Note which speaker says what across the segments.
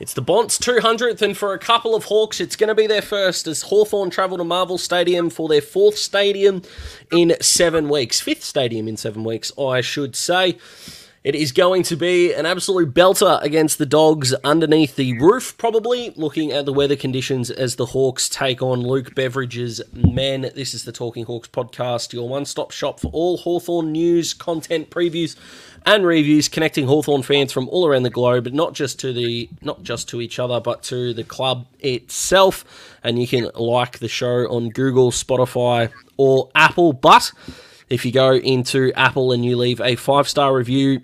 Speaker 1: It's the Bonts 200th, and for a couple of Hawks, it's going to be their first as Hawthorn travel to Marvel Stadium for their fourth stadium in seven weeks. Fifth stadium in seven weeks, I should say. It is going to be an absolute belter against the Dogs underneath the roof, probably, looking at the weather conditions as the Hawks take on Luke Beveridge's men. This is the Talking Hawks podcast, your one stop shop for all Hawthorn news, content, previews, and reviews connecting Hawthorn fans from all around the globe, but not just to the not just to each other, but to the club itself. And you can like the show on Google, Spotify, or Apple. But if you go into Apple and you leave a five star review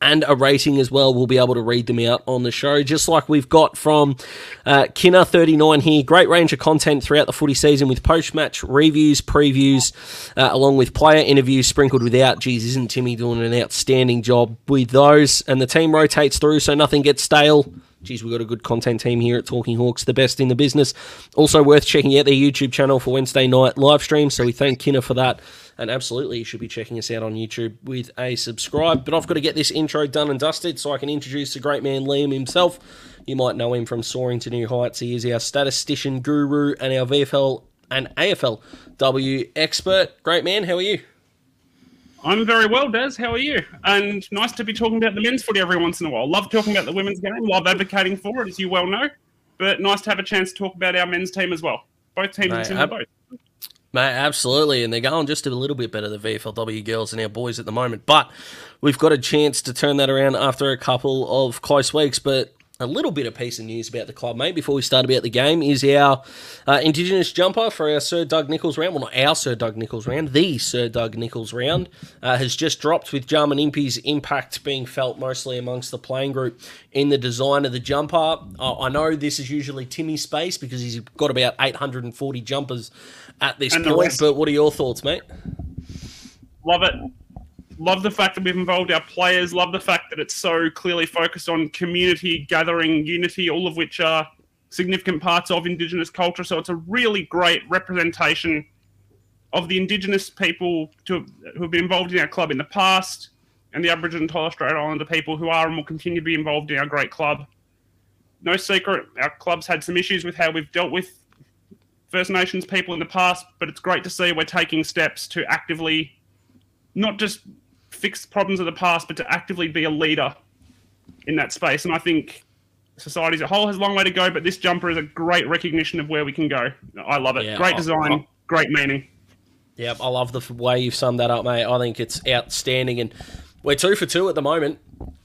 Speaker 1: and a rating as well, we'll be able to read them out on the show, just like we've got from uh, Kinner39 here. Great range of content throughout the footy season with post match reviews, previews, uh, along with player interviews sprinkled without. Geez, isn't Timmy doing an outstanding job with those? And the team rotates through so nothing gets stale. Geez, we've got a good content team here at Talking Hawks, the best in the business. Also worth checking out their YouTube channel for Wednesday night live stream. So we thank Kinner for that. And absolutely, you should be checking us out on YouTube with a subscribe. But I've got to get this intro done and dusted so I can introduce the great man Liam himself. You might know him from Soaring to New Heights. He is our statistician guru and our VFL and AFLW expert. Great man, how are you?
Speaker 2: I'm very well, Daz. How are you? And nice to be talking about the men's footy every once in a while. Love talking about the women's game. Love advocating for it, as you well know. But nice to have a chance to talk about our men's team as well. Both teams Mate, in the boat.
Speaker 1: Mate, absolutely, and they're going just a little bit better, the VFLW girls and our boys at the moment. But we've got a chance to turn that around after a couple of close weeks. But a little bit of piece of news about the club, mate, before we start about the game, is our uh, Indigenous jumper for our Sir Doug Nicholls round. Well, not our Sir Doug Nicholls round, the Sir Doug Nicholls round uh, has just dropped with Jarman Impey's impact being felt mostly amongst the playing group in the design of the jumper. Uh, I know this is usually Timmy's space because he's got about 840 jumpers at this and point, but what are your thoughts, mate?
Speaker 2: Love it love the fact that we've involved our players. Love the fact that it's so clearly focused on community gathering, unity, all of which are significant parts of Indigenous culture. So it's a really great representation of the Indigenous people to, who have been involved in our club in the past, and the Aboriginal and Torres Strait Islander people who are and will continue to be involved in our great club. No secret, our club's had some issues with how we've dealt with First Nations people in the past, but it's great to see we're taking steps to actively not just fix problems of the past, but to actively be a leader in that space. And I think society as a whole has a long way to go, but this jumper is a great recognition of where we can go. I love it. Yeah, great design, I, I, great meaning.
Speaker 1: Yeah, I love the way you've summed that up, mate. I think it's outstanding, and we're two for two at the moment.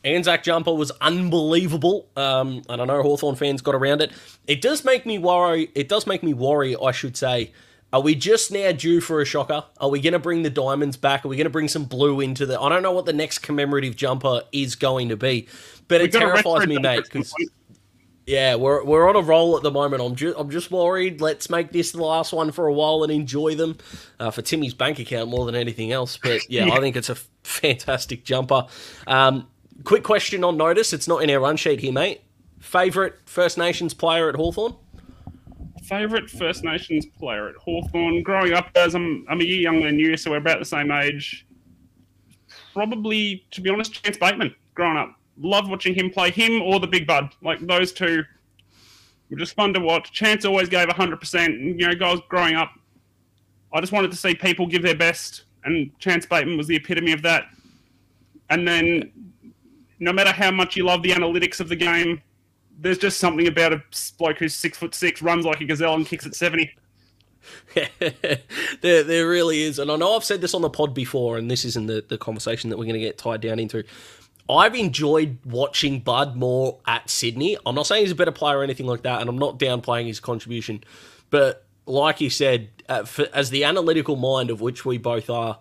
Speaker 1: Anzac jumper was unbelievable. Um, and I know Hawthorn fans got around it. It does make me worry. It does make me worry, I should say, are we just now due for a shocker? Are we going to bring the diamonds back? Are we going to bring some blue into the? I don't know what the next commemorative jumper is going to be, but we it terrifies me, mate. Because yeah, we're we're on a roll at the moment. I'm just I'm just worried. Let's make this the last one for a while and enjoy them uh, for Timmy's bank account more than anything else. But yeah, yeah. I think it's a fantastic jumper. Um, quick question on notice. It's not in our run sheet here, mate. Favorite First Nations player at Hawthorn?
Speaker 2: Favourite First Nations player at Hawthorn growing up as I'm, I'm a year younger than you, so we're about the same age. Probably, to be honest, Chance Bateman growing up. Loved watching him play him or the Big Bud. Like those two were just fun to watch. Chance always gave 100%. You know, guys growing up, I just wanted to see people give their best, and Chance Bateman was the epitome of that. And then, no matter how much you love the analytics of the game, there's just something about a bloke who's six foot six, runs like a gazelle, and kicks at seventy.
Speaker 1: there, there really is, and I know I've said this on the pod before, and this isn't the, the conversation that we're going to get tied down into. I've enjoyed watching Bud more at Sydney. I'm not saying he's a better player or anything like that, and I'm not downplaying his contribution, but like you said, uh, for, as the analytical mind of which we both are,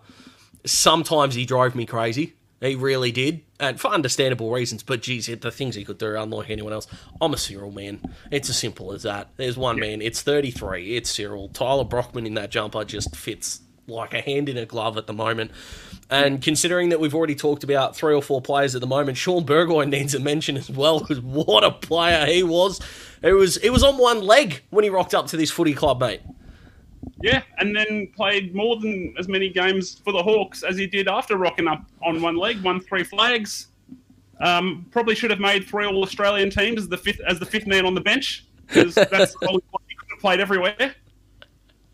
Speaker 1: sometimes he drove me crazy. He really did, and for understandable reasons. But geez, the things he could do, unlike anyone else. I'm a Cyril man. It's as simple as that. There's one yeah. man. It's 33. It's Cyril. Tyler Brockman in that jumper just fits like a hand in a glove at the moment. And considering that we've already talked about three or four players at the moment, Shaun Burgoyne needs a mention as well because what a player he was. It was it was on one leg when he rocked up to this footy club, mate.
Speaker 2: Yeah, and then played more than as many games for the Hawks as he did after rocking up on one leg, won three flags. Um, probably should have made three All Australian teams as the fifth as the fifth man on the bench because that's the only one he could have played everywhere.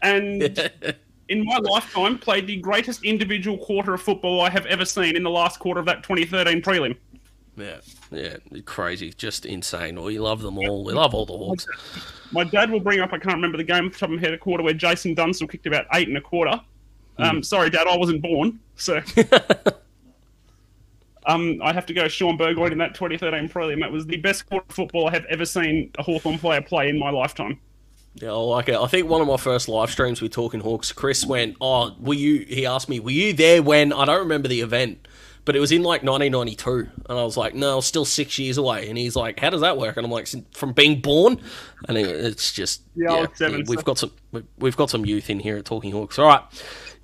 Speaker 2: And in my lifetime, played the greatest individual quarter of football I have ever seen in the last quarter of that 2013 prelim.
Speaker 1: Yeah, yeah, crazy, just insane. We love them all. We love all the Hawks.
Speaker 2: My dad will bring up. I can't remember the game off the top of my head. A quarter where Jason Dunstall kicked about eight and a quarter. Um,
Speaker 1: Mm.
Speaker 2: Sorry, Dad, I wasn't born, so. um, I have to go Shaun Burgoyne in that 2013 prelim. That was the best quarter of football I have ever seen a Hawthorn player play in my lifetime.
Speaker 1: Yeah, I like it. I think one of my first live streams we Talking Hawks, Chris went, "Oh, were you?" He asked me, "Were you there when?" I don't remember the event, but it was in like 1992, and I was like, "No, still six years away." And he's like, "How does that work?" And I'm like, "From being born," and it's just
Speaker 2: Yeah, seven,
Speaker 1: we've got some we've got some youth in here at Talking Hawks. All right.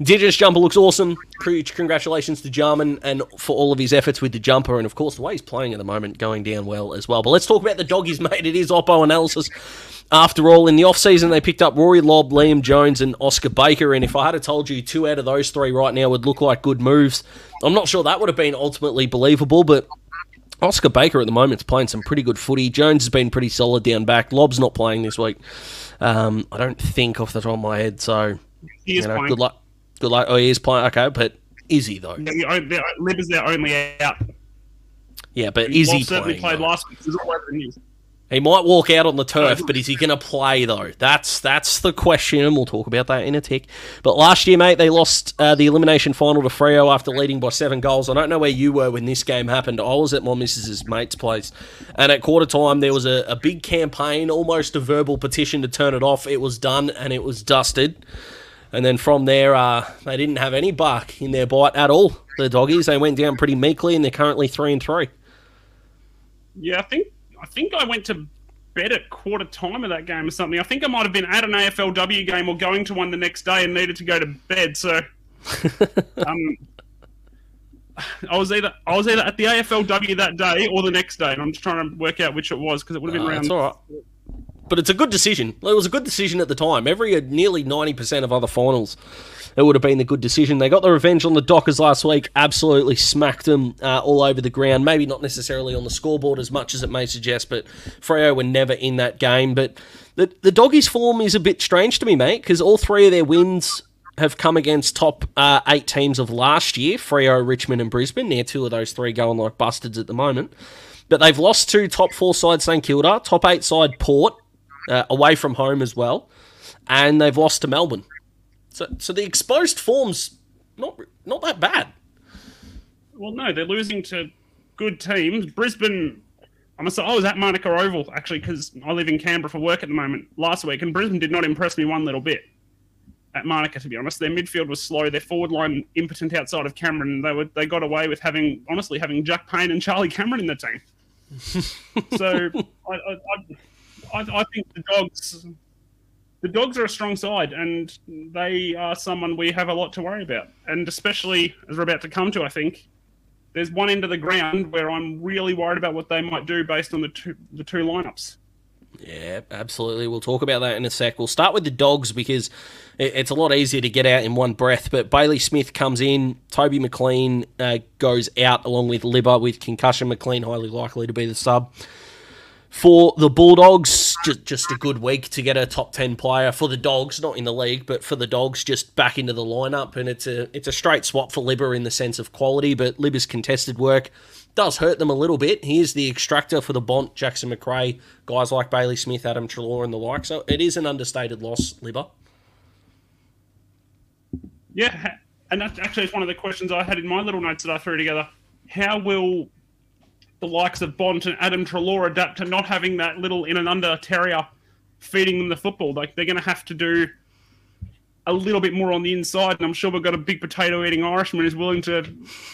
Speaker 1: Indigenous jumper looks awesome. Huge congratulations to Jarman and for all of his efforts with the jumper, and of course the way he's playing at the moment, going down well as well. But let's talk about the doggies, mate. It is Oppo analysis. After all, in the off-season, they picked up Rory Lobb, Liam Jones, and Oscar Baker. And if I had told you two out of those three right now would look like good moves, I'm not sure that would have been ultimately believable. But Oscar Baker at the moment is playing some pretty good footy. Jones has been pretty solid down back. Lobb's not playing this week. Um, I don't think off the top of my head. So
Speaker 2: He
Speaker 1: you know,
Speaker 2: playing.
Speaker 1: good luck. Good luck. Oh, he is playing. Okay, but is he though?
Speaker 2: The, the, Lib is their only out.
Speaker 1: Yeah, but is he
Speaker 2: certainly
Speaker 1: playing?
Speaker 2: played
Speaker 1: though?
Speaker 2: last week. There's all over the news.
Speaker 1: He might walk out on the turf, but is he going to play though? That's that's the question, and we'll talk about that in a tick. But last year, mate, they lost uh, the elimination final to Freo after leading by seven goals. I don't know where you were when this game happened. I was at my missus's mate's place, and at quarter time there was a, a big campaign, almost a verbal petition to turn it off. It was done and it was dusted. And then from there, uh, they didn't have any bark in their bite at all. The doggies they went down pretty meekly, and they're currently three and three.
Speaker 2: Yeah, I think I think I went to bed at quarter time of that game or something. I think I might have been at an AFLW game or going to one the next day and needed to go to bed. So, um, I was either I was either at the AFLW that day or the next day, and I'm just trying to work out which it was because it would have been
Speaker 1: Uh,
Speaker 2: around.
Speaker 1: That's all right. But it's a good decision. It was a good decision at the time. Every uh, nearly ninety percent of other finals, it would have been the good decision. They got the revenge on the Dockers last week. Absolutely smacked them uh, all over the ground. Maybe not necessarily on the scoreboard as much as it may suggest, but Freo were never in that game. But the the doggies' form is a bit strange to me, mate, because all three of their wins have come against top uh, eight teams of last year: Freo, Richmond, and Brisbane. Now two of those three going like bustards at the moment. But they've lost to top four side St Kilda, top eight side Port, uh, away from home as well, and they've lost to Melbourne. So, so the exposed form's not not that bad.
Speaker 2: Well, no, they're losing to good teams. Brisbane. I must say, I was at Manuka Oval actually because I live in Canberra for work at the moment last week, and Brisbane did not impress me one little bit. At Manuka, to be honest, their midfield was slow. Their forward line impotent outside of Cameron. They were they got away with having honestly having Jack Payne and Charlie Cameron in the team. so I, I, I, I think the dogs. The dogs are a strong side, and they are someone we have a lot to worry about. And especially as we're about to come to, I think there's one end of the ground where I'm really worried about what they might do based on the two the two lineups.
Speaker 1: Yeah, absolutely. We'll talk about that in a sec. We'll start with the dogs because it, it's a lot easier to get out in one breath. But Bailey Smith comes in, Toby McLean uh, goes out along with Libba with concussion. McLean highly likely to be the sub. For the Bulldogs, just, just a good week to get a top ten player for the Dogs, not in the league, but for the Dogs, just back into the lineup, and it's a it's a straight swap for Libba in the sense of quality, but Libba's contested work does hurt them a little bit. He is the extractor for the Bont, Jackson Macrae, guys like Bailey Smith, Adam Treloar, and the like. So it is an understated loss, Libba.
Speaker 2: Yeah, and that's actually one of the questions I had in my little notes that I threw together. How will the likes of Bont and Adam Treloar adapt to not having that little in and under terrier feeding them the football? Like they're going to have to do a little bit more on the inside, and I'm sure we've got a big potato eating Irishman who's willing to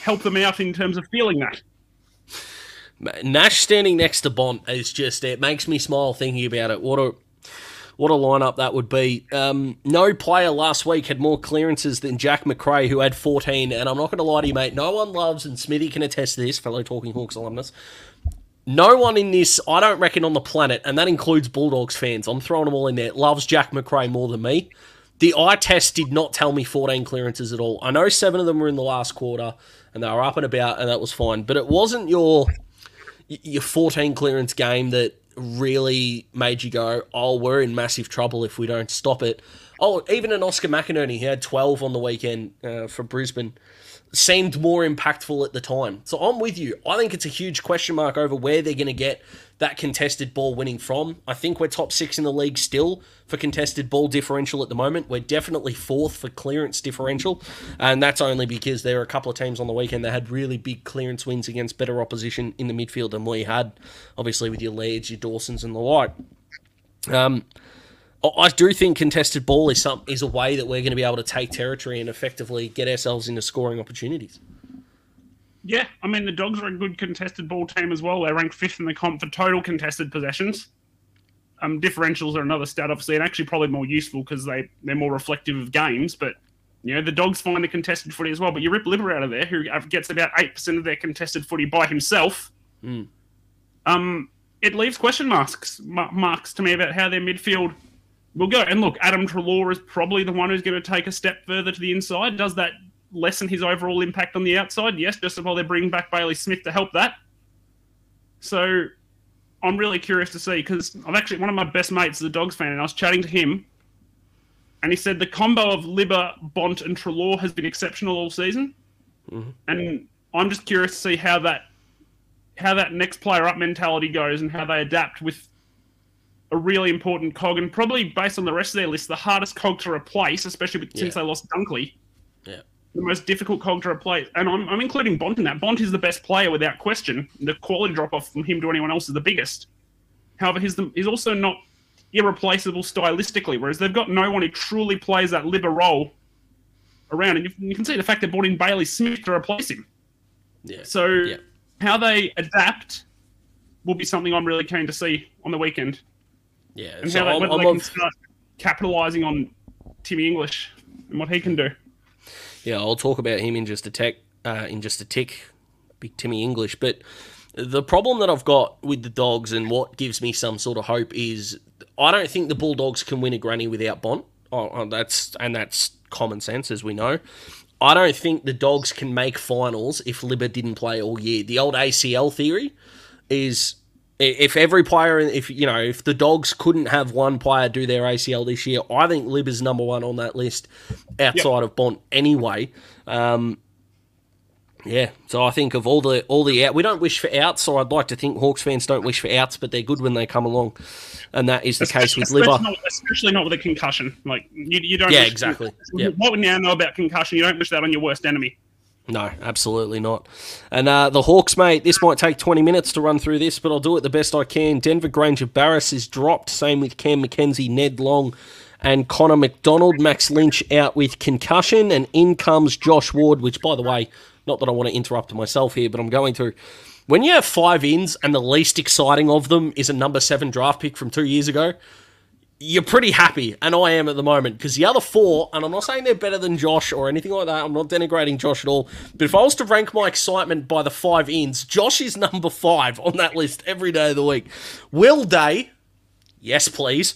Speaker 2: help them out in terms of feeling that.
Speaker 1: Nash standing next to Bont is just it makes me smile thinking about it. What a what a lineup that would be. Um, no player last week had more clearances than Jack Macrae, who had 14. And I'm not going to lie to you, mate. No one loves, and Smithy can attest to this, fellow Talking Hawks alumnus. No one in this, I don't reckon, on the planet, and that includes Bulldogs fans. I'm throwing them all in there. Loves Jack Macrae more than me. The eye test did not tell me 14 clearances at all. I know seven of them were in the last quarter, and they were up and about, and that was fine. But it wasn't your your 14 clearance game that really made you go, oh, we're in massive trouble if we don't stop it. Oh, even an Oscar McInerney, he had 12 on the weekend uh, for Brisbane, seemed more impactful at the time. So I'm with you. I think it's a huge question mark over where they're going to get that contested ball winning from. I think we're top six in the league still for contested ball differential at the moment. We're definitely fourth for clearance differential, and that's only because there are a couple of teams on the weekend that had really big clearance wins against better opposition in the midfield than we had, obviously with your Leeds, your Dawsons, and the like. Um, I do think contested ball is some is a way that we're going to be able to take territory and effectively get ourselves into scoring opportunities.
Speaker 2: Yeah, I mean the Dogs are a good contested ball team as well. They're ranked fifth in the comp for total contested possessions. Um, differentials are another stat, obviously, and actually probably more useful because they they're more reflective of games. But you know the Dogs find the contested footy as well. But you rip Libba out of there, who gets about eight percent of their contested footy by himself.
Speaker 1: Mm.
Speaker 2: Um, it leaves question marks marks to me about how their midfield will go. And look, Adam Treloar is probably the one who's going to take a step further to the inside. Does that lessen his overall impact on the outside? Yes, just while they're bringing back Bailey Smith to help that. So I'm really curious to see because I've actually one of my best mates is a Dogs fan, and I was chatting to him, and he said the combo of Libba, Bont, and Treloar has been exceptional all season,
Speaker 1: mm-hmm.
Speaker 2: and I'm just curious to see how that how that next player up mentality goes and how they adapt with a really important cog, and probably based on the rest of their list, the hardest cog to replace, especially with, yeah. since they lost Dunkley.
Speaker 1: Yeah.
Speaker 2: The most difficult cog to replace, and I'm, I'm including Bont in that. Bont is the best player without question. The quality drop off from him to anyone else is the biggest. However, he's the, he's also not irreplaceable stylistically, whereas they've got no one who truly plays that Libba role around, and you, you can see the fact they brought in Bailey Smith to replace him.
Speaker 1: Yeah.
Speaker 2: So
Speaker 1: yeah.
Speaker 2: how they adapt will be something I'm really keen to see on the weekend.
Speaker 1: Yeah,
Speaker 2: and
Speaker 1: so
Speaker 2: how they,
Speaker 1: I'm,
Speaker 2: whether
Speaker 1: I'm
Speaker 2: they can
Speaker 1: of,
Speaker 2: start capitalising on Timmy English and what he can do.
Speaker 1: Yeah, I'll talk about him in just a tick. Uh, in just a tick, big Timmy English. But the problem that I've got with the Dogs and what gives me some sort of hope is I don't think the Bulldogs can win a granny without Bont. Oh, oh that's and that's common sense as we know. I don't think the Dogs can make finals if Libba didn't play all year. The old ACL theory is if every player, if you know, if the Dogs couldn't have one player do their ACL this year, I think Lib is number one on that list outside yep. of Bont anyway. Um, yeah, so I think of all the all the out, we don't wish for outs. So I'd like to think Hawks fans don't wish for outs, but they're good when they come along, and that is the especially, case with Libba.
Speaker 2: Not, especially not with a concussion. Like you, you don't.
Speaker 1: Yeah, exactly.
Speaker 2: What we now know about concussion, you don't wish that on your worst enemy.
Speaker 1: No, absolutely not. And uh, the Hawks, mate, this might take 20 minutes to run through this, but I'll do it the best I can. Denver Grainger Barras is dropped. Same with Cam Mackenzie, Ned Long, and Connor Macdonald. Max Lynch out with concussion. And in comes Josh Ward, which, by the way, not that I want to interrupt myself here, but I'm going to. When you have five ins and the least exciting of them is a number seven draft pick from two years ago, you're pretty happy, and I am at the moment, because the other four, and I'm not saying they're better than Josh or anything like that, I'm not denigrating Josh at all, but if I was to rank my excitement by the five ins, Josh is number five on that list every day of the week. Will Day, yes please,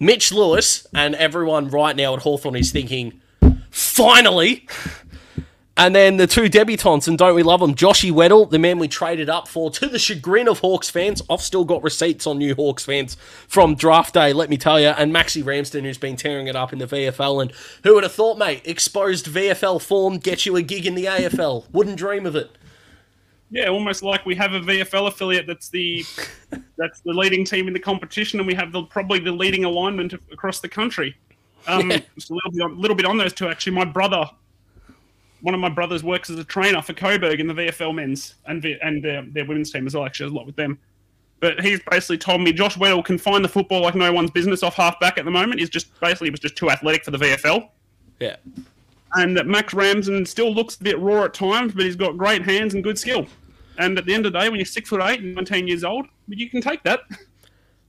Speaker 1: Mitch Lewis, and everyone right now at Hawthorn is thinking, finally! And then the two debutantes, and don't we love them? Joshy Weddle, the man we traded up for, to the chagrin of Hawks fans. I've still got receipts on new Hawks fans from draft day, let me tell you. And Maxi Ramsden, who's been tearing it up in the VFL. And who would have thought, mate, exposed VFL form gets you a gig in the AFL? Wouldn't dream of it.
Speaker 2: Yeah, almost like we have a VFL affiliate that's the that's the leading team in the competition, and we have the, probably the leading alignment across the country. Um, yeah. Just a little bit, on, little bit on those two, actually. My brother one of my brothers works as a trainer for Coburg in the VFL men's and and their, their women's team as well. Actually, a lot with them. But he's basically told me Josh Weddle can find the football like no one's business off half back at the moment. He's just basically he was just too athletic for the VFL.
Speaker 1: Yeah.
Speaker 2: And that Max Ramsden still looks a bit raw at times, but he's got great hands and good skill. And at the end of the day, when you're six foot eight and 19 years old, you can take that.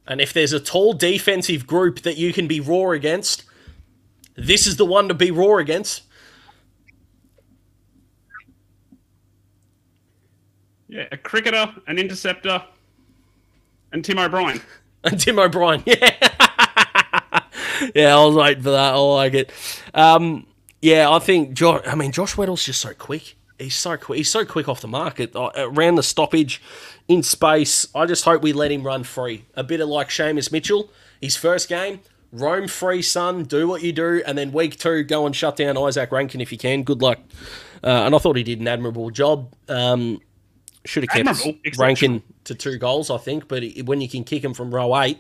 Speaker 1: And if there's a tall defensive group that you can be raw against, this is the one to be raw against.
Speaker 2: Yeah, a cricketer, an interceptor, and Tim O'Brien.
Speaker 1: and Tim O'Brien, yeah. yeah, I was waiting for that. I like it. Um, yeah, I think Josh. I mean, Josh Weddle's just so quick. he's so quick. He's so quick off the market. Around the stoppage, in space. I just hope we let him run free. A bit of like Seamus Mitchell. His first game, roam free, son. Do what you do, and then week two, go and shut down Izak Rankine if you can. Good luck. Uh, and I thought he did an admirable job. Um, should have kept Rankine to two goals, I think. But it- when you can kick him from row eight,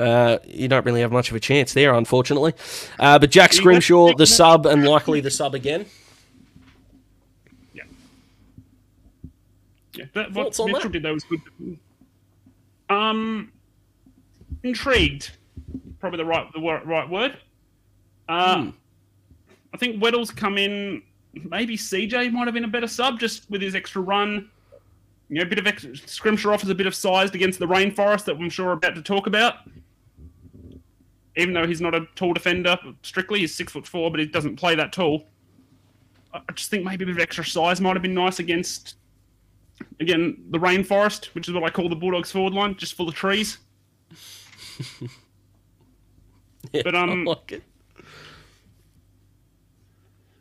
Speaker 1: uh, you don't really have much of a chance there, unfortunately. Uh, but Jack
Speaker 2: You
Speaker 1: Scrimshaw, the sub, and likely the sub again.
Speaker 2: Yeah. Yeah. That, what
Speaker 1: Thoughts on
Speaker 2: Mitchell
Speaker 1: that?
Speaker 2: did there was good. Um, intrigued, probably the right the right word. Uh,
Speaker 1: Hmm.
Speaker 2: I think Weddle's come in. Maybe CJ might have been a better sub just with his extra run. You know, a bit of extra, Scrimshaw offers a bit of size against the Rainforest that I'm sure we're about to talk about. Even though he's not a tall defender, strictly he's six foot four, but he doesn't play that tall. I just think maybe a bit of extra size might have been nice against, again, the rainforest, which is what I call the Bulldogs forward line, just full of trees.
Speaker 1: Yeah,
Speaker 2: But, um,
Speaker 1: like it.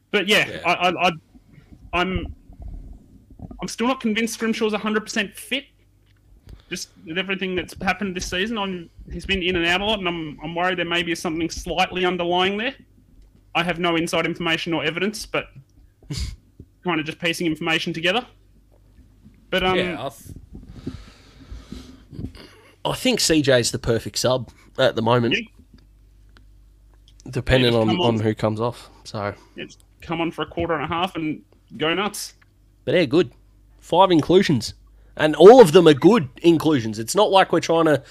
Speaker 2: But yeah,
Speaker 1: Yeah.
Speaker 2: I, I, I, I'm, I'm still not convinced Scrimshaw's 100% fit. Just with everything that's happened this season, I'm, he's been in and out a lot, and I'm, I'm worried there may be something slightly underlying there. I have no inside information or evidence, but kind of just piecing information together. But um,
Speaker 1: Yeah, I think CJ's the perfect sub at the moment,
Speaker 2: Yeah.
Speaker 1: depending
Speaker 2: Yeah,
Speaker 1: on,
Speaker 2: on.
Speaker 1: on who comes off. So,
Speaker 2: it's come on for a quarter and a half and go nuts.
Speaker 1: but they're good. Five inclusions, and all of them are good inclusions. It's not like we're trying to,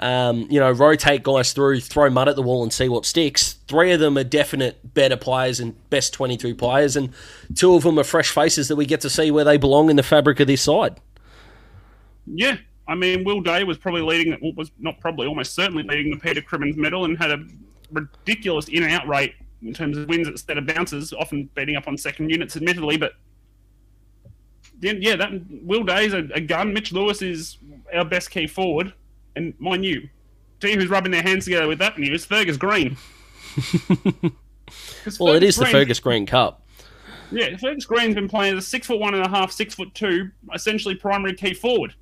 Speaker 1: um, you know, rotate guys through, throw mud at the wall, and see what sticks. Three of them are definite better players and best 23 players, and two of them are fresh faces that we get to see where they belong in the fabric of this side.
Speaker 2: Yeah, I mean, Will Day was probably leading, was not probably, almost certainly leading the Peter Crimmins medal and had a ridiculous in and out rate in terms of wins instead of bounces, often beating up on second units, admittedly. But then, yeah, that Will Day's a, a gun. Mitch Lewis is our best key forward, and mind you, you who's rubbing their hands together with that news, Fergus Greene.
Speaker 1: Well, it is the Fergus Greene Cup.
Speaker 2: yeah, Fergus Greene's been playing as a six foot one and a half, six foot two, essentially primary key forward.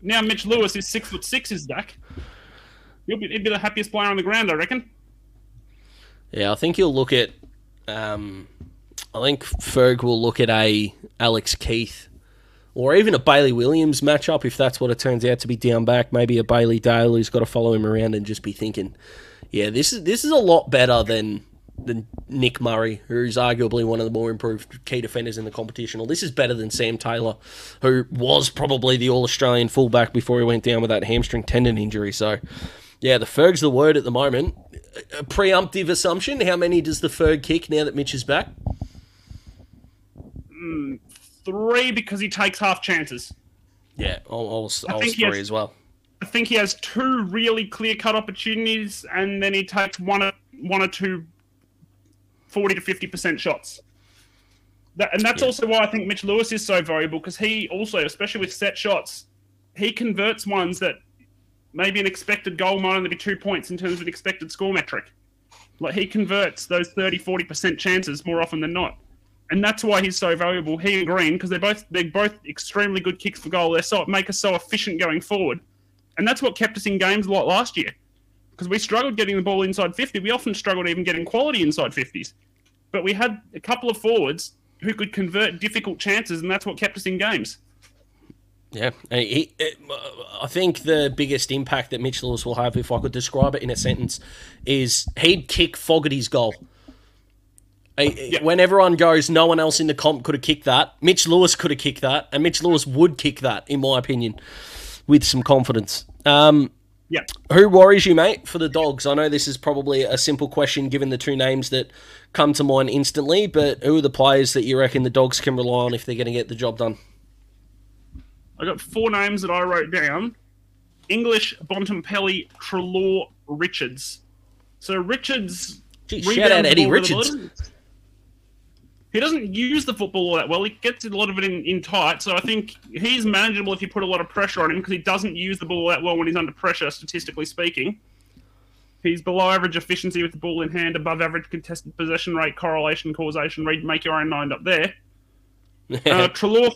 Speaker 2: Now Mitch Lewis is six foot six, is Dak. He'll be, he'll be the happiest player on the ground, I reckon.
Speaker 1: Yeah, I think he'll look at. Um, I think Ferg will look at a Alex Keath, or even a Bailey Williams matchup if that's what it turns out to be down back. Maybe a Bailey Dale who's got to follow him around and just be thinking, yeah, this is this is a lot better than than Nick Murray, who's arguably one of the more improved key defenders in the competition. Or this is better than Sam Taylor, who was probably the All Australian fullback before he went down with that hamstring tendon injury. So, yeah, the Ferg's the word at the moment. A preemptive assumption. How many does the Ferg kick now that Mitch is back?
Speaker 2: Mm, three because he takes half chances.
Speaker 1: Yeah, I'll
Speaker 2: think he
Speaker 1: three
Speaker 2: has-
Speaker 1: as well.
Speaker 2: I think he has two really clear cut opportunities, and then he takes one or, one or two 40 to 50% shots. That, and that's
Speaker 1: Yeah.
Speaker 2: also why I think Mitch Lewis is so valuable because he also, especially with set shots, he converts ones that maybe an expected goal might only be two points in terms of an expected score metric. Like he converts those 30 40% chances more often than not. And that's why he's so valuable. He and Greene, because they're both they're both extremely good kicks for goal. They're so make us so efficient going forward. And that's what kept us in games a lot last year. Because we struggled getting the ball inside 50. We often struggled even getting quality inside 50s. But we had a couple of forwards who could convert difficult chances, and that's what kept us in games.
Speaker 1: Yeah, he, I think the biggest impact that Mitch Lewis will have, if I could describe it in a sentence, is he'd kick Fogarty's goal. He- When everyone goes, no one else in the comp could have kicked that. Mitch Lewis could have kicked that, and Mitch Lewis would kick that, in my opinion, with some confidence. Um,
Speaker 2: Yeah.
Speaker 1: who worries you, mate, for the dogs? I know this is probably a simple question given the two names that come to mind instantly, but who are the players that you reckon the dogs can rely on if they're going to get the job done?
Speaker 2: I got four names that I wrote down: English, Bontempelli, Treloar, Richards. So Richards.
Speaker 1: Gee, shout out Eddie Richards.
Speaker 2: He doesn't use the football all that well. He gets a lot of it in, in tight, so I think he's manageable if you put a lot of pressure on him because he doesn't use the ball that well when he's under pressure, statistically speaking. He's below average efficiency with the ball in hand, above average contested possession rate, correlation, causation. Read, make your own mind up there. Uh, Treloar,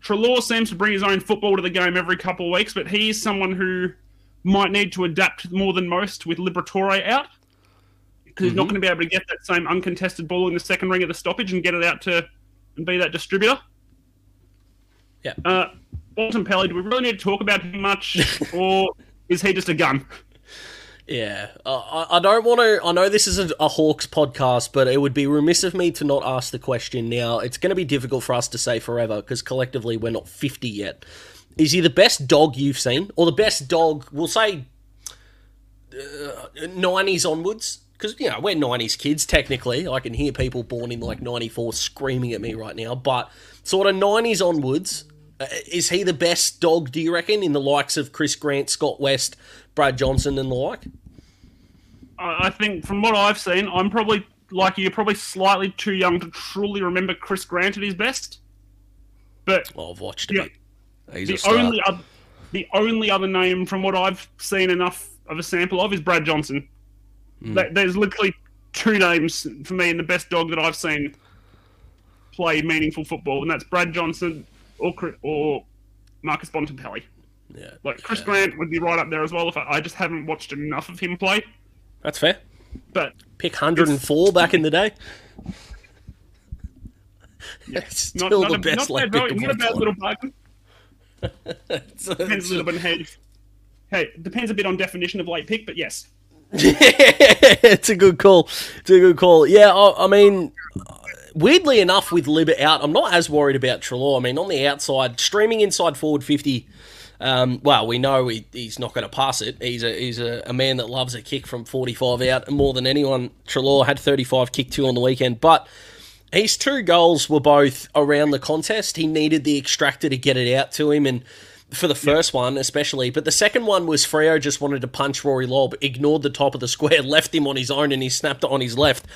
Speaker 2: Treloar seems to bring his own football to the game every couple of weeks, but he's someone who might need to adapt more than most with Liberatore out because he's not going to be able to get that same uncontested ball in the second ring of the stoppage and get it out to and be that distributor.
Speaker 1: Yeah.
Speaker 2: Uh, Bontempelli, do we really need to talk about him much, or is he just a gun?
Speaker 1: Yeah, uh, I, I don't want to. I know this is a, a Hawks podcast, but it would be remiss of me to not ask the question now. It's going to be difficult for us to say forever because collectively we're not 50 yet. Is he the best dog you've seen, or the best dog, we'll say uh, 90s onwards? Because, you know, we're 90s kids, technically. I can hear people born in like 94 screaming at me right now, but sort of 90s onwards. Uh, is he the best dog, do you reckon, in the likes of Chris Grant, Scott West, Brad Johnson, and the like?
Speaker 2: I think from what I've seen, I'm probably like you're probably slightly too young to truly remember Chris Grant at his best. But
Speaker 1: Well, I've watched
Speaker 2: Yeah.
Speaker 1: bit.
Speaker 2: The only the only other name from what I've seen enough of a sample of is Brad Johnson.
Speaker 1: Mm.
Speaker 2: Th- There's literally two names for me in the best dog that I've seen play meaningful football, and that's Brad Johnson or or Marcus Bontempelli.
Speaker 1: yeah.
Speaker 2: Like Chris Grant would be right up there as well if I, I just haven't watched enough of him play.
Speaker 1: That's fair.
Speaker 2: But
Speaker 1: Pick 104 back in the day. It's
Speaker 2: not,
Speaker 1: Still
Speaker 2: not
Speaker 1: the
Speaker 2: a,
Speaker 1: best
Speaker 2: not,
Speaker 1: left
Speaker 2: bad,
Speaker 1: pick
Speaker 2: not a bad little bargain. Depends a little bit on. Hey, depends a bit on definition of late pick, but yes.
Speaker 1: it's a good call. It's a good call. Yeah, I, I mean, weirdly enough, with Libba out, I'm not as worried about Treloar. I mean, on the outside, streaming inside forward 50. Um, well, we know he, he's not going to pass it. He's a he's a, a man that loves a kick from 45 out more than anyone. Treloar had 35, kick two on the weekend, but his two goals were both around the contest. He needed the extractor to get it out to him, and for the first one especially. But the second one was Freo just wanted to punch Rory Lobb, ignored the top of the square, left him on his own, and he snapped it on his left.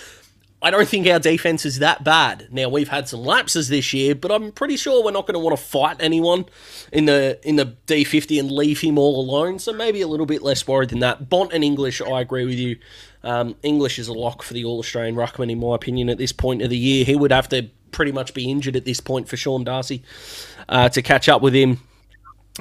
Speaker 1: I don't think our defense is that bad. Now we've had some lapses this year, but I'm pretty sure we're not going to want to fight anyone in the in the D50 and leave him all alone. So maybe a little bit less worried than that. Bont and English, I agree with you. Um, English is a lock for the All Australian ruckman, in my opinion. At this point of the year, he would have to pretty much be injured at this point for Sean Darcy uh, to catch up with him.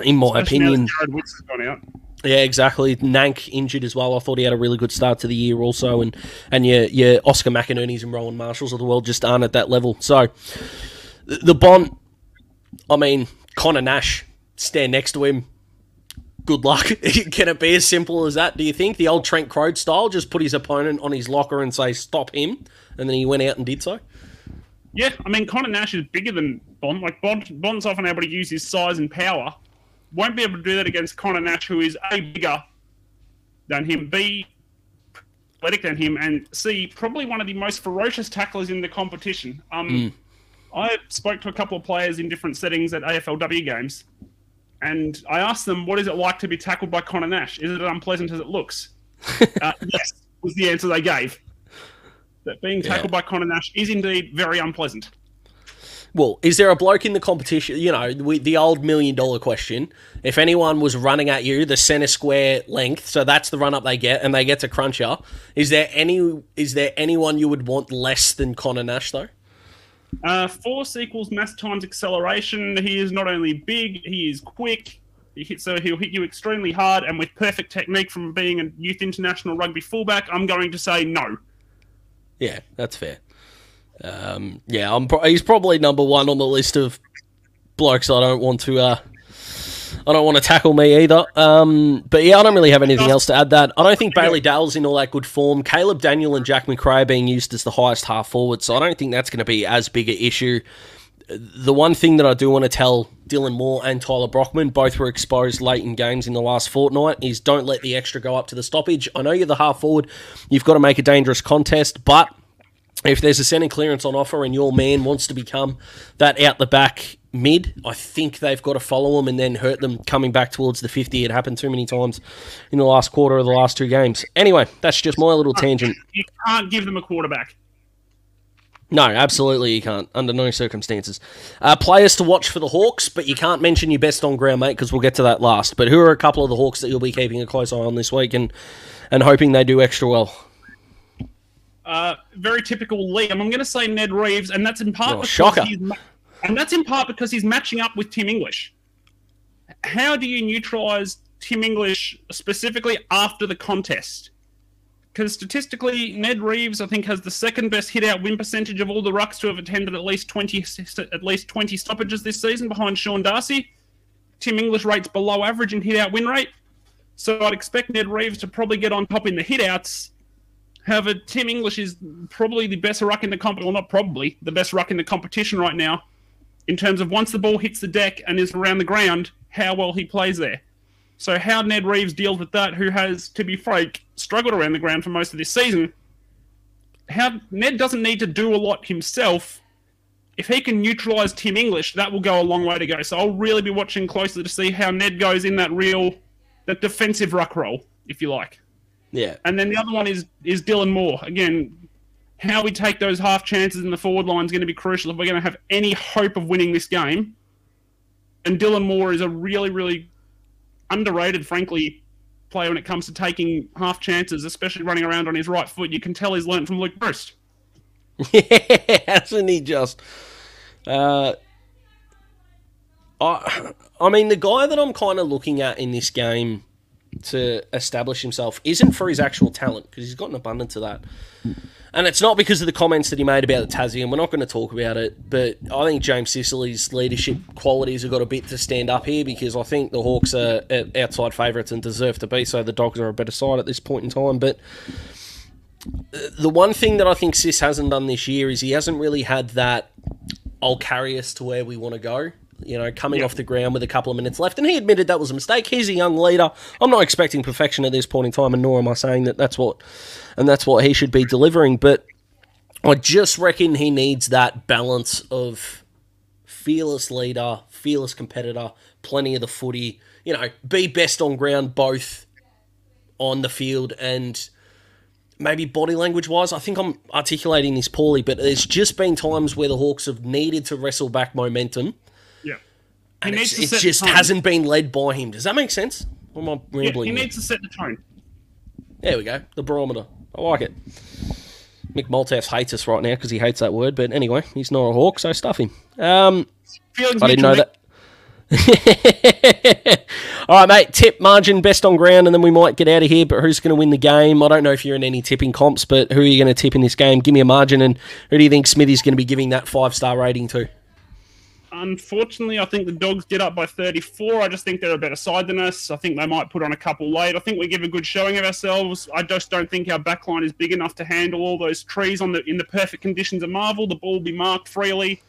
Speaker 1: In my
Speaker 2: Especially
Speaker 1: opinion,
Speaker 2: Jared has gone out.
Speaker 1: yeah, exactly. Nank injured as well. I thought he had a really good start to the year also, and and your your Oscar McInerney's and Rowan Marshalls of the world just aren't at that level. So the, the Bont, I mean, Connor Nash, stand next to him. Good luck. Can it be as simple as that? Do you think the old Trent Croad style, just put his opponent on his locker and say stop him, and then he went out and did so?
Speaker 2: Yeah, I mean, Connor Nash is bigger than Bont. Like, Bont, Bont's often able to use his size and power. Won't be able to do that against Connor Nash, who is A, bigger than him, B, athletic than him, and C, probably one of the most ferocious tacklers in the competition. Um, I spoke to a couple of players in different settings at AFLW games, and I asked them, what is it like to be tackled by Connor Nash? Is it as unpleasant as it looks? uh, yes, was the answer they gave. That being tackled by Connor Nash is indeed very unpleasant.
Speaker 1: Well, is there a bloke in the competition? You know, we, the old million dollar question. If anyone was running at you the center square length, so that's the run up they get, and they get to crunch you. Is there any? Is there anyone you would want less than Connor Nash though?
Speaker 2: Uh, force equals mass times acceleration. He is not only big, he is quick. He hit, so he'll hit you extremely hard and with perfect technique from being a youth international rugby fullback. I'm going to say no.
Speaker 1: Yeah, that's fair. Um, yeah. Pro- he's probably number one on the list of blokes I don't want to. Uh, I don't want to tackle me either. Um, but yeah, I don't really have anything else to add. That I don't think Bailey Dale's in all that good form. Caleb Daniel and Jack Macrae being used as the highest half forward, so I don't think that's going to be as big an issue. The one thing that I do want to tell Dylan Moore and Tyler Brockman, both were exposed late in games in the last fortnight, is don't let the extra go up to the stoppage. I know you're the half forward, you've got to make a dangerous contest, but if there's a centre clearance on offer and your man wants to become that out the back mid, I think they've got to follow them and then hurt them coming back towards the 50. It happened too many times in the last quarter of the last two games. Anyway, that's just my little tangent.
Speaker 2: You can't give them a quarterback.
Speaker 1: No, absolutely you can't, under no circumstances. Uh, players to watch for the Hawks, but you can't mention your best on ground, mate, because we'll get to that last. But who are a couple of the Hawks that you'll be keeping a close eye on this week and, and hoping they do extra well?
Speaker 2: Uh, very typical Liam. I'm going to say Ned Reeves, and that's in part
Speaker 1: Oh,
Speaker 2: because
Speaker 1: shocker.
Speaker 2: he's ma- And that's in part because he's matching up with Tim English. How do you neutralise Tim English specifically after the contest? Because statistically, Ned Reeves, I think, has the second best hit-out win percentage of all the rucks to have attended at least twenty at least twenty stoppages this season, behind Sean Darcy. Tim English rates below average in hit-out win rate, so I'd expect Ned Reeves to probably get on top in the hit-outs. However, Tim English is probably the best ruck in the comp, well, not probably the best ruck in the competition right now, in terms of once the ball hits the deck and is around the ground, how well he plays there. So how Ned Reeves deals with that, who has, to be frank, struggled around the ground for most of this season, how Ned doesn't need to do a lot himself. If he can neutralise Tim English, that will go a long way to go. So I'll really be watching closely to see how Ned goes in that real, that defensive ruck role, if you like.
Speaker 1: Yeah.
Speaker 2: And then the other one is is Dylan Moore. Again, how we take those half chances in the forward line is going to be crucial if we're going to have any hope of winning this game. And Dylan Moore is a really, really underrated, frankly, player when it comes to taking half chances, especially running around on his right foot. You can tell he's learned from Luke Breust.
Speaker 1: Yeah, hasn't he just? Uh, I, I mean, the guy that I'm kind of looking at in this game to establish himself isn't for his actual talent because he's got an abundance of that. And it's not because of the comments that he made about the Tassie, and we're not going to talk about it. But I think James Sicily's leadership qualities have got a bit to stand up here because I think the Hawks are outside favourites and deserve to be. So the Dogs are a better side at this point in time. But the one thing that I think Sis hasn't done this year is he hasn't really had that. I'll carry us to where we want to go you know, coming yeah. off the ground with a couple of minutes left. And he admitted that was a mistake. He's a young leader. I'm not expecting perfection at this point in time, and nor am I saying that that's what, and that's what he should be delivering. But I just reckon he needs that balance of fearless leader, fearless competitor, plenty of the footy. You know, be best on ground both on the field and maybe body language wise. I think I'm articulating this poorly, but there's just been times where the Hawks have needed to wrestle back momentum and it just hasn't been led by him. Does that make sense? Or am I
Speaker 2: rambling? Yeah, he needs to set the tone.
Speaker 1: There we go. The barometer. I like it. Mick Malthouse hates us right now because he hates that word, but anyway, he's not a hawk, so stuff him. Um, I didn't know that. All right, mate. Tip margin best on ground, and then we might get out of here. But who's going to win the game? I don't know if you're in any tipping comps, but who are you going to tip in this game? Give me a margin, and who do you think Smithy's going to be giving that five star rating to?
Speaker 2: Unfortunately, I think the Dogs get up by 34. I just think they're a better side than us. I think they might put on a couple late. I think we give a good showing of ourselves. I just don't think our backline is big enough to handle all those trees on the in the perfect conditions of Marvel. The ball will be marked freely.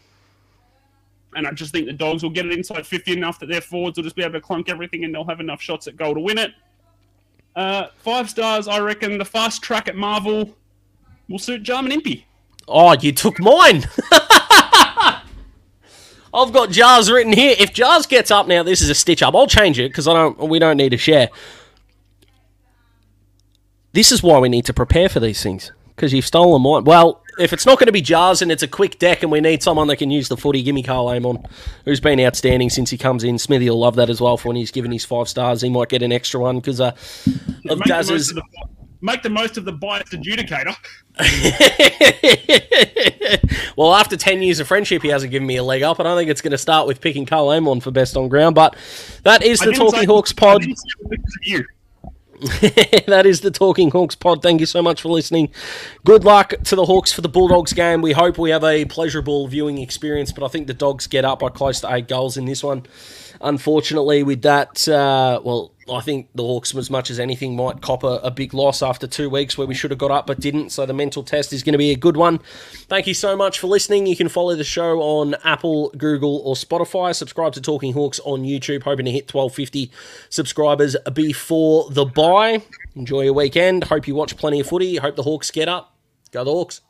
Speaker 2: And I just think the Dogs will get it inside 50 enough that their forwards will just be able to clunk everything and they'll have enough shots at goal to win it. Uh, five stars, I reckon the fast track at Marvel will suit Jarman Impey.
Speaker 1: Oh, you took mine. I've got Jars written here. If Jars gets up now, this is a stitch up. I'll change it because I don't. We don't need to share. This is why we need to prepare for these things because you've stolen mine. Well, if it's not going to be Jars and it's a quick deck and we need someone that can use the footy, give me Karl Amon, who's been outstanding since he comes in. Smithy will love that as well for when he's given his five stars. He might get an extra one because uh, of Daz's
Speaker 2: make the most of the biased adjudicator.
Speaker 1: well, after 10 years of friendship, he hasn't given me a leg up. I don't think it's going to start with picking Karl Amon for best on ground, but that is the Talking Hawks pod. that is the Talking Hawks pod. Thank you so much for listening. Good luck to the Hawks for the Bulldogs game. We hope we have a pleasurable viewing experience, but I think the Dogs get up by close to eight goals in this one. Unfortunately, with that, uh, well, I think the Hawks, as much as anything, might cop a, a, big loss after two weeks where we should have got up but didn't. So the mental test is going to be a good one. Thank you so much for listening. You can follow the show on Apple, Google, or Spotify. Subscribe to Talking Hawks on YouTube. Hoping to hit 1250 subscribers before the bye. Enjoy your weekend. Hope you watch plenty of footy. Hope the Hawks get up. Go the Hawks.